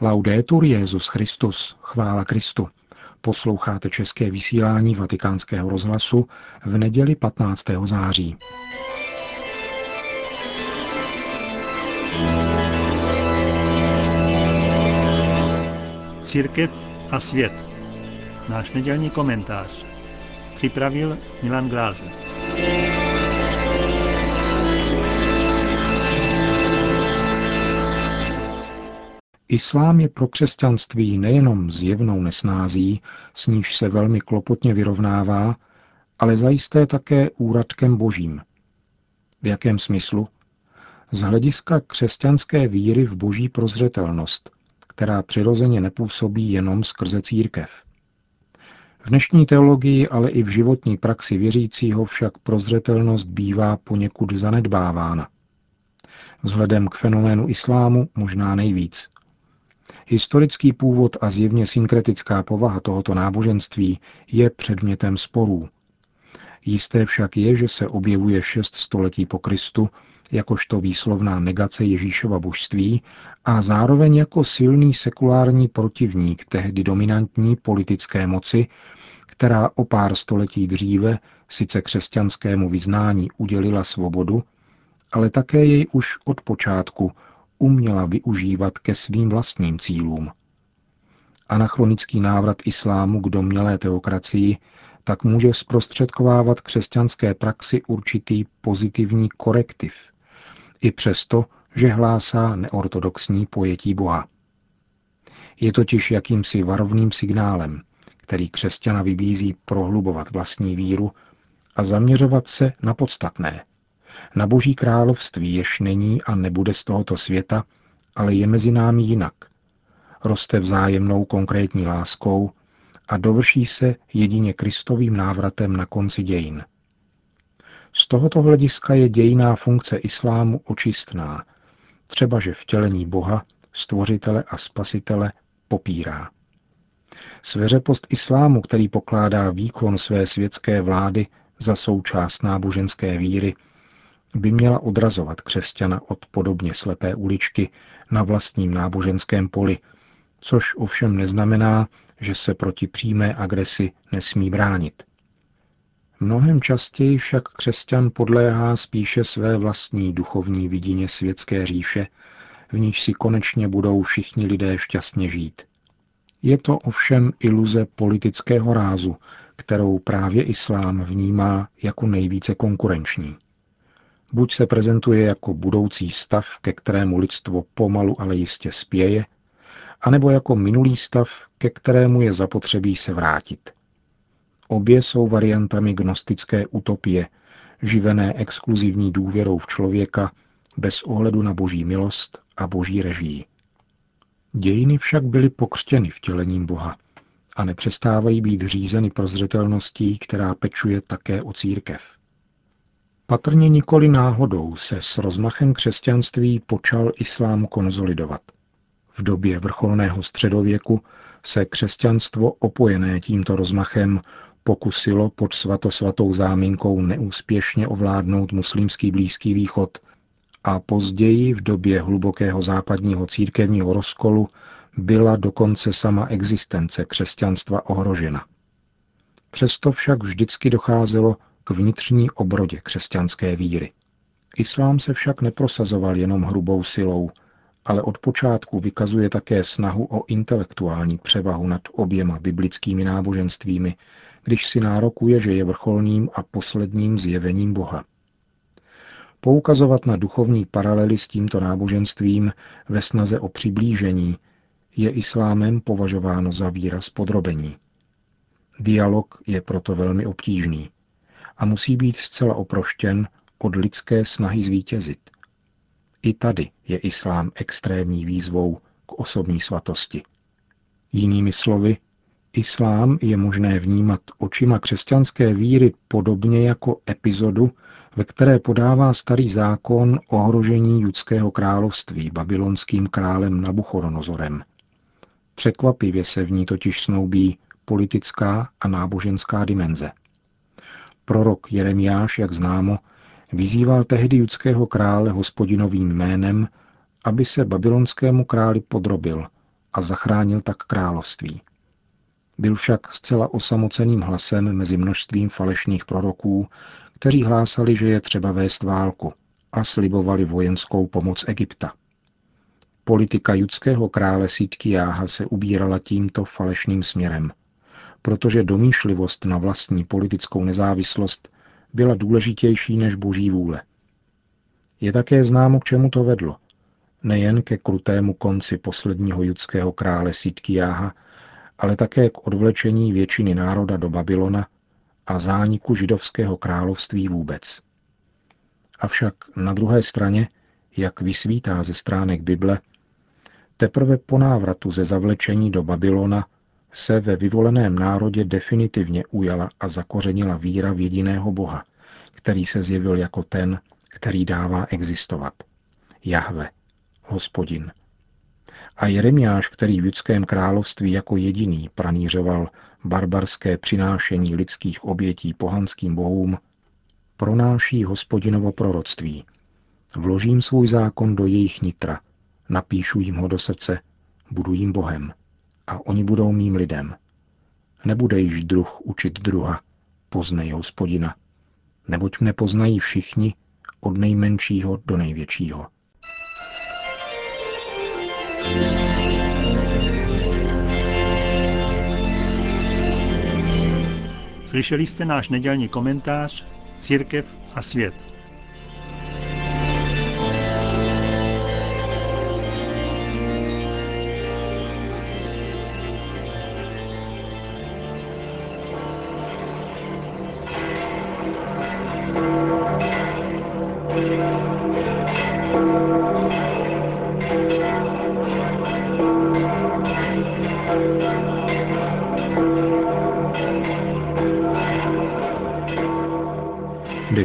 Laudetur Jezus Christus, chvála Kristu. Posloucháte české vysílání Vatikánského rozhlasu v neděli 15. září. Církev a svět. Náš nedělní komentář. Připravil Milan Glázer. Islám je pro křesťanství nejenom zjevnou nesnází, s níž se velmi klopotně vyrovnává, ale zajisté také úradkem božím. V jakém smyslu? Z hlediska křesťanské víry v boží prozřetelnost, která přirozeně nepůsobí jenom skrze církev. V dnešní teologii, ale i v životní praxi věřícího však prozřetelnost bývá poněkud zanedbávána. Vzhledem k fenoménu islámu možná nejvíc – Historický původ a zjevně synkretická povaha tohoto náboženství je předmětem sporů. Jisté však je, že se objevuje šest století po Kristu jakožto výslovná negace Ježíšova božství a zároveň jako silný sekulární protivník tehdy dominantní politické moci, která o pár století dříve sice křesťanskému vyznání udělila svobodu, ale také jej už od počátku uměla využívat ke svým vlastním cílům. Anachronický návrat islámu k domělé teokracii tak může zprostředkovávat křesťanské praxi určitý pozitivní korektiv, i přesto, že hlásá neortodoxní pojetí Boha. Je totiž jakýmsi varovným signálem, který křesťana vybízí prohlubovat vlastní víru a zaměřovat se na podstatné – na boží království, jež není a nebude z tohoto světa, ale je mezi námi jinak. Roste vzájemnou konkrétní láskou a dovrší se jedině Kristovým návratem na konci dějin. Z tohoto hlediska je dějiná funkce islámu očistná, třeba že vtělení Boha, stvořitele a spasitele, popírá. Sveřepost islámu, který pokládá výkon své světské vlády za součást náboženské víry, by měla odrazovat křesťana od podobně slepé uličky na vlastním náboženském poli, což ovšem neznamená, že se proti přímé agresi nesmí bránit. Mnohem častěji však křesťan podléhá spíše své vlastní duchovní vidině světské říše, v níž si konečně budou všichni lidé šťastně žít. Je to ovšem iluze politického rázu, kterou právě islám vnímá jako nejvíce konkurenční. Buď se prezentuje jako budoucí stav, ke kterému lidstvo pomalu, ale jistě spěje, anebo jako minulý stav, ke kterému je zapotřebí se vrátit. Obě jsou variantami gnostické utopie, živené exkluzivní důvěrou v člověka, bez ohledu na boží milost a boží režii. Dějiny však byly pokřtěny vtělením Boha a nepřestávají být řízeny prozřetelností, která pečuje také o církev. Patrně nikoli náhodou se s rozmachem křesťanství počal islám konzolidovat. V době vrcholného středověku se křesťanstvo opojené tímto rozmachem pokusilo pod svatosvatou záminkou neúspěšně ovládnout muslimský Blízký východ a později v době hlubokého západního církevního rozkolu byla dokonce sama existence křesťanstva ohrožena. Přesto však vždycky docházelo k vnitřní obrodě křesťanské víry. Islám se však neprosazoval jenom hrubou silou, ale od počátku vykazuje také snahu o intelektuální převahu nad oběma biblickými náboženstvími, když si nárokuje, že je vrcholným a posledním zjevením Boha. Poukazovat na duchovní paralely s tímto náboženstvím ve snaze o přiblížení je islámem považováno za výraz podrobení. Dialog je proto velmi obtížný a musí být zcela oproštěn od lidské snahy zvítězit. I tady je islám extrémní výzvou k osobní svatosti. Jinými slovy, islám je možné vnímat očima křesťanské víry podobně jako epizodu, ve které podává starý zákon ohrožení judského království babylonským králem Nabuchodonozorem. Překvapivě se v ní totiž snoubí politická a náboženská dimenze – Prorok Jeremiáš, jak známo, vyzýval tehdy judského krále hospodinovým jménem, aby se babylonskému králi podrobil a zachránil tak království. Byl však zcela osamoceným hlasem mezi množstvím falešných proroků, kteří hlásali, že je třeba vést válku a slibovali vojenskou pomoc Egypta. Politika judského krále Sitkiáha se ubírala tímto falešným směrem, protože domýšlivost na vlastní politickou nezávislost byla důležitější než boží vůle. Je také známo, k čemu to vedlo. Nejen ke krutému konci posledního judského krále Sitkiáha, ale také k odvlečení většiny národa do Babylona a zániku židovského království vůbec. Avšak na druhé straně, jak vysvítá ze stránek Bible, teprve po návratu ze zavlečení do Babylona se ve vyvoleném národě definitivně ujala a zakořenila víra v jediného Boha, který se zjevil jako ten, který dává existovat. Jahve, hospodin. A Jeremiáš, který v judském království jako jediný pranířoval barbarské přinášení lidských obětí pohanským bohům, pronáší hospodinovo proroctví. Vložím svůj zákon do jejich nitra, napíšu jim ho do srdce, budu jim Bohem a oni budou mým lidem. Nebude již druh učit druha, poznej hospodina, neboť mne poznají všichni, od nejmenšího do největšího. Slyšeli jste náš nedělní komentář Církev a svět.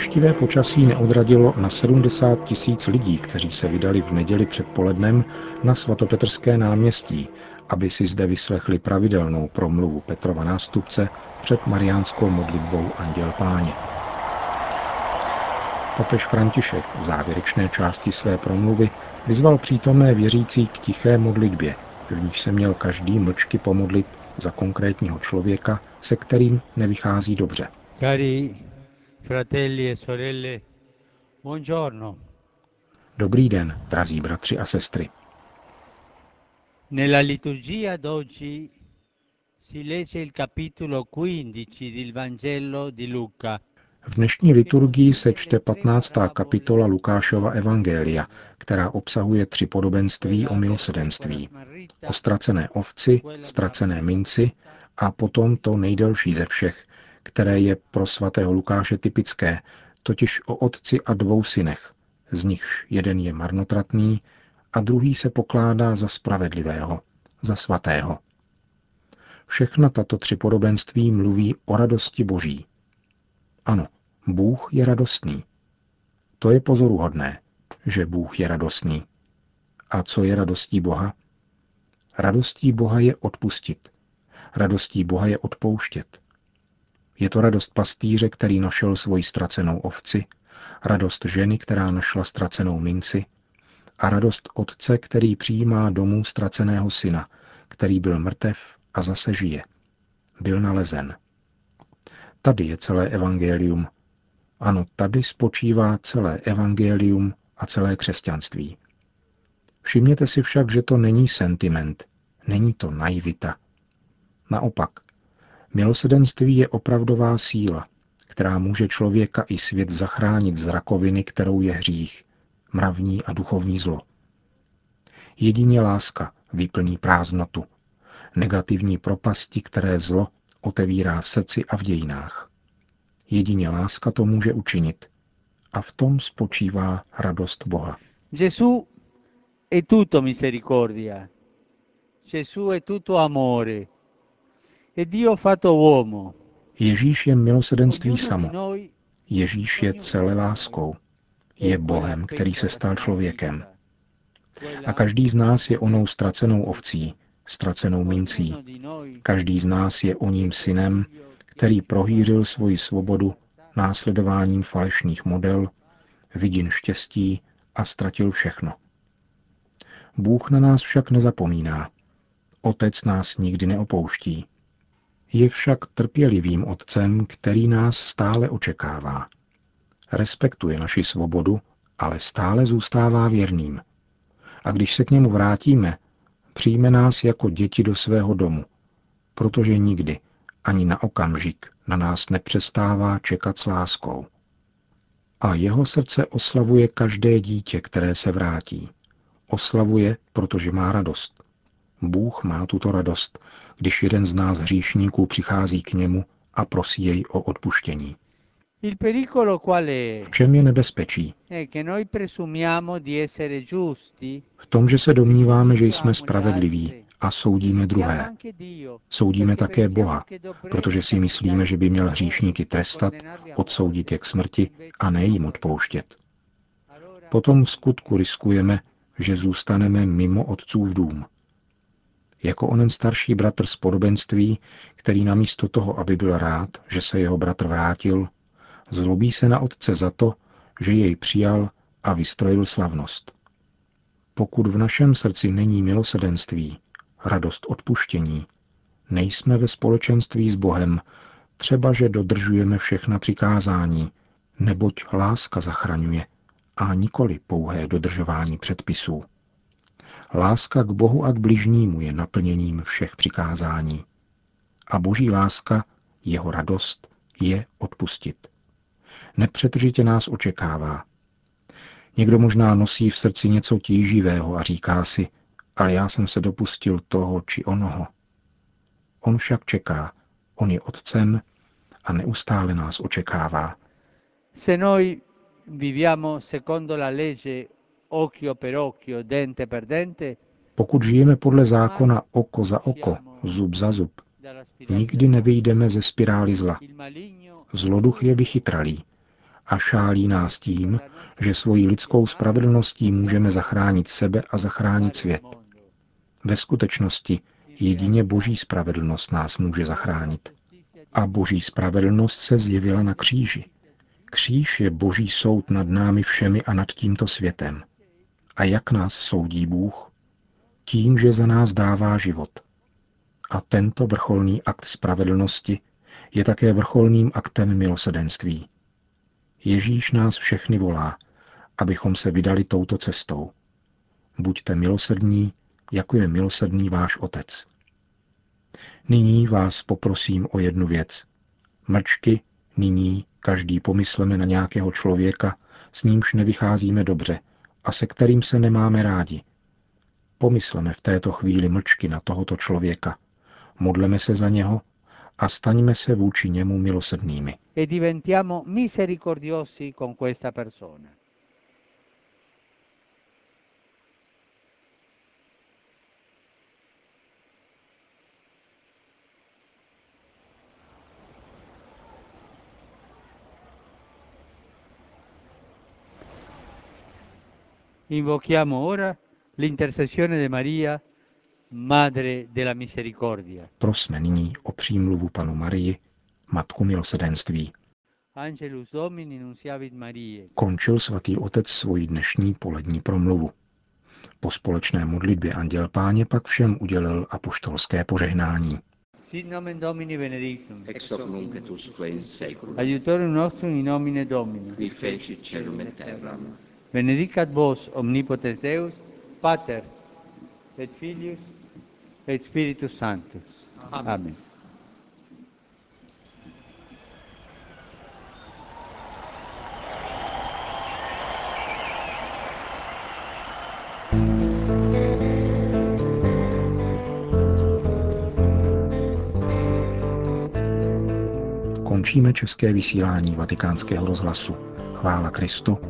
Deštivé počasí neodradilo na 70 tisíc lidí, kteří se vydali v neděli předpolednem na svatopetrské náměstí, aby si zde vyslechli pravidelnou promluvu Petrova nástupce před mariánskou modlitbou Anděl Páně. Papež František v závěrečné části své promluvy vyzval přítomné věřící k tiché modlitbě, v níž se měl každý mlčky pomodlit za konkrétního člověka, se kterým nevychází dobře. Fratelli e sorelle, buongiorno. Dobrý den, drazí bratři a sestry. Nella liturgia d'oggi si legge il capitolo 15 del Vangelo di Luca. V dnešní liturgii se čte 15. kapitola Lukášova Evangelia, která obsahuje tři podobenství o milosedenství. O ztracené ovci, ztracené minci a potom to nejdelší ze všech, které je pro svatého Lukáše typické, totiž o otci a dvou synech, z nichž jeden je marnotratný a druhý se pokládá za spravedlivého, za svatého. Všechna tato tři podobenství mluví o radosti Boží. Ano, Bůh je radostný. To je pozoruhodné, že Bůh je radostný. A co je radostí Boha? Radostí Boha je odpustit. Radostí Boha je odpouštět. Je to radost pastýře, který našel svoji ztracenou ovci, radost ženy, která našla ztracenou minci, a radost otce, který přijímá domů ztraceného syna, který byl mrtev a zase žije. Byl nalezen. Tady je celé evangelium. Ano, tady spočívá celé evangelium a celé křesťanství. Všimněte si však, že to není sentiment, není to naivita. Naopak, milosedenství je opravdová síla, která může člověka i svět zachránit z rakoviny, kterou je hřích, mravní a duchovní zlo. Jedině láska vyplní prázdnotu, negativní propasti, které zlo otevírá v srdci a v dějinách. Jedině láska to může učinit. A v tom spočívá radost Boha. Gesù è tutto misericordia. Gesù è tutto amore. Ježíš je milosedenství samo. Ježíš je celé láskou. Je Bohem, který se stal člověkem. A každý z nás je onou ztracenou ovcí, ztracenou mincí. Každý z nás je o ním synem, který prohýřil svoji svobodu následováním falešných model, vidin štěstí a ztratil všechno. Bůh na nás však nezapomíná. Otec nás nikdy neopouští. Je však trpělivým otcem, který nás stále očekává. Respektuje naši svobodu, ale stále zůstává věrným. A když se k němu vrátíme, přijme nás jako děti do svého domu, protože nikdy, ani na okamžik, na nás nepřestává čekat s láskou. A jeho srdce oslavuje každé dítě, které se vrátí. Oslavuje, protože má radost. Bůh má tuto radost, když jeden z nás hříšníků přichází k němu a prosí jej o odpuštění. V čem je nebezpečí? V tom, že se domníváme, že jsme spravedliví a soudíme druhé. Soudíme také Boha, protože si myslíme, že by měl hříšníky trestat, odsoudit je k smrti a ne jim odpouštět. Potom v skutku riskujeme, že zůstaneme mimo otcův dům. Jako onen starší bratr z podobenství, který namísto toho, aby byl rád, že se jeho bratr vrátil, zlobí se na otce za to, že jej přijal a vystrojil slavnost. Pokud v našem srdci není milosedenství, radost odpuštění, nejsme ve společenství s Bohem, třeba že dodržujeme všechna přikázání, neboť láska zachraňuje a nikoli pouhé dodržování předpisů. Láska k Bohu a k bližnímu je naplněním všech přikázání. A boží láska, jeho radost, je odpustit. Nepřetržitě nás očekává. Někdo možná nosí v srdci něco tíživého a říká si, ale já jsem se dopustil toho či onoho. On však čeká, on je otcem a neustále nás očekává. Se noi viviamo secondo la legge occhio per occhio, dente per dente, Pokud žijeme podle zákona oko za oko, zub za zub, nikdy nevyjdeme ze spirály zla. Zloduch je vychytralý a šálí nás tím, že svojí lidskou spravedlností můžeme zachránit sebe a zachránit svět. Ve skutečnosti jedině boží spravedlnost nás může zachránit. A boží spravedlnost se zjevila na kříži. Kříž je boží soud nad námi všemi a nad tímto světem. A jak nás soudí Bůh? Tím, že za nás dává život. A tento vrcholný akt spravedlnosti je také vrcholným aktem milosedenství. Ježíš nás všechny volá, abychom se vydali touto cestou. Buďte milosrdní, jako je milosrdný váš Otec. Nyní vás poprosím o jednu věc. Mlčky, nyní každý pomysleme na nějakého člověka, s nímž nevycházíme dobře a se kterým se nemáme rádi. Pomysleme v této chvíli mlčky na tohoto člověka. Modleme se za něho a staňme se vůči němu milosrdnými. e diventiamo misericordiosi con questa persona. Invochiamo ora l'intercessione di Maria, Madre della Misericordia. Prosme nyní o přímluvu panu Marii, Matku milosedenství. Angelus Domini nunciavit Mariae. Končil svatý otec svoji dnešní polední promluvu. Po společné modlitbě Anděl Páně pak všem udělil apoštolské požehnání. Sit nomen Domini benedictum. ex hoc nunc et usque in saeculum, Aiutorium nostrum in nomine Domini. qui feci celum et terram. Benedicat vos omnipotens Deus, Pater et Filius et Spiritus Sanctus. Amen. Končíme české vysílání vatikánského rozhlasu. Chvála Kristu.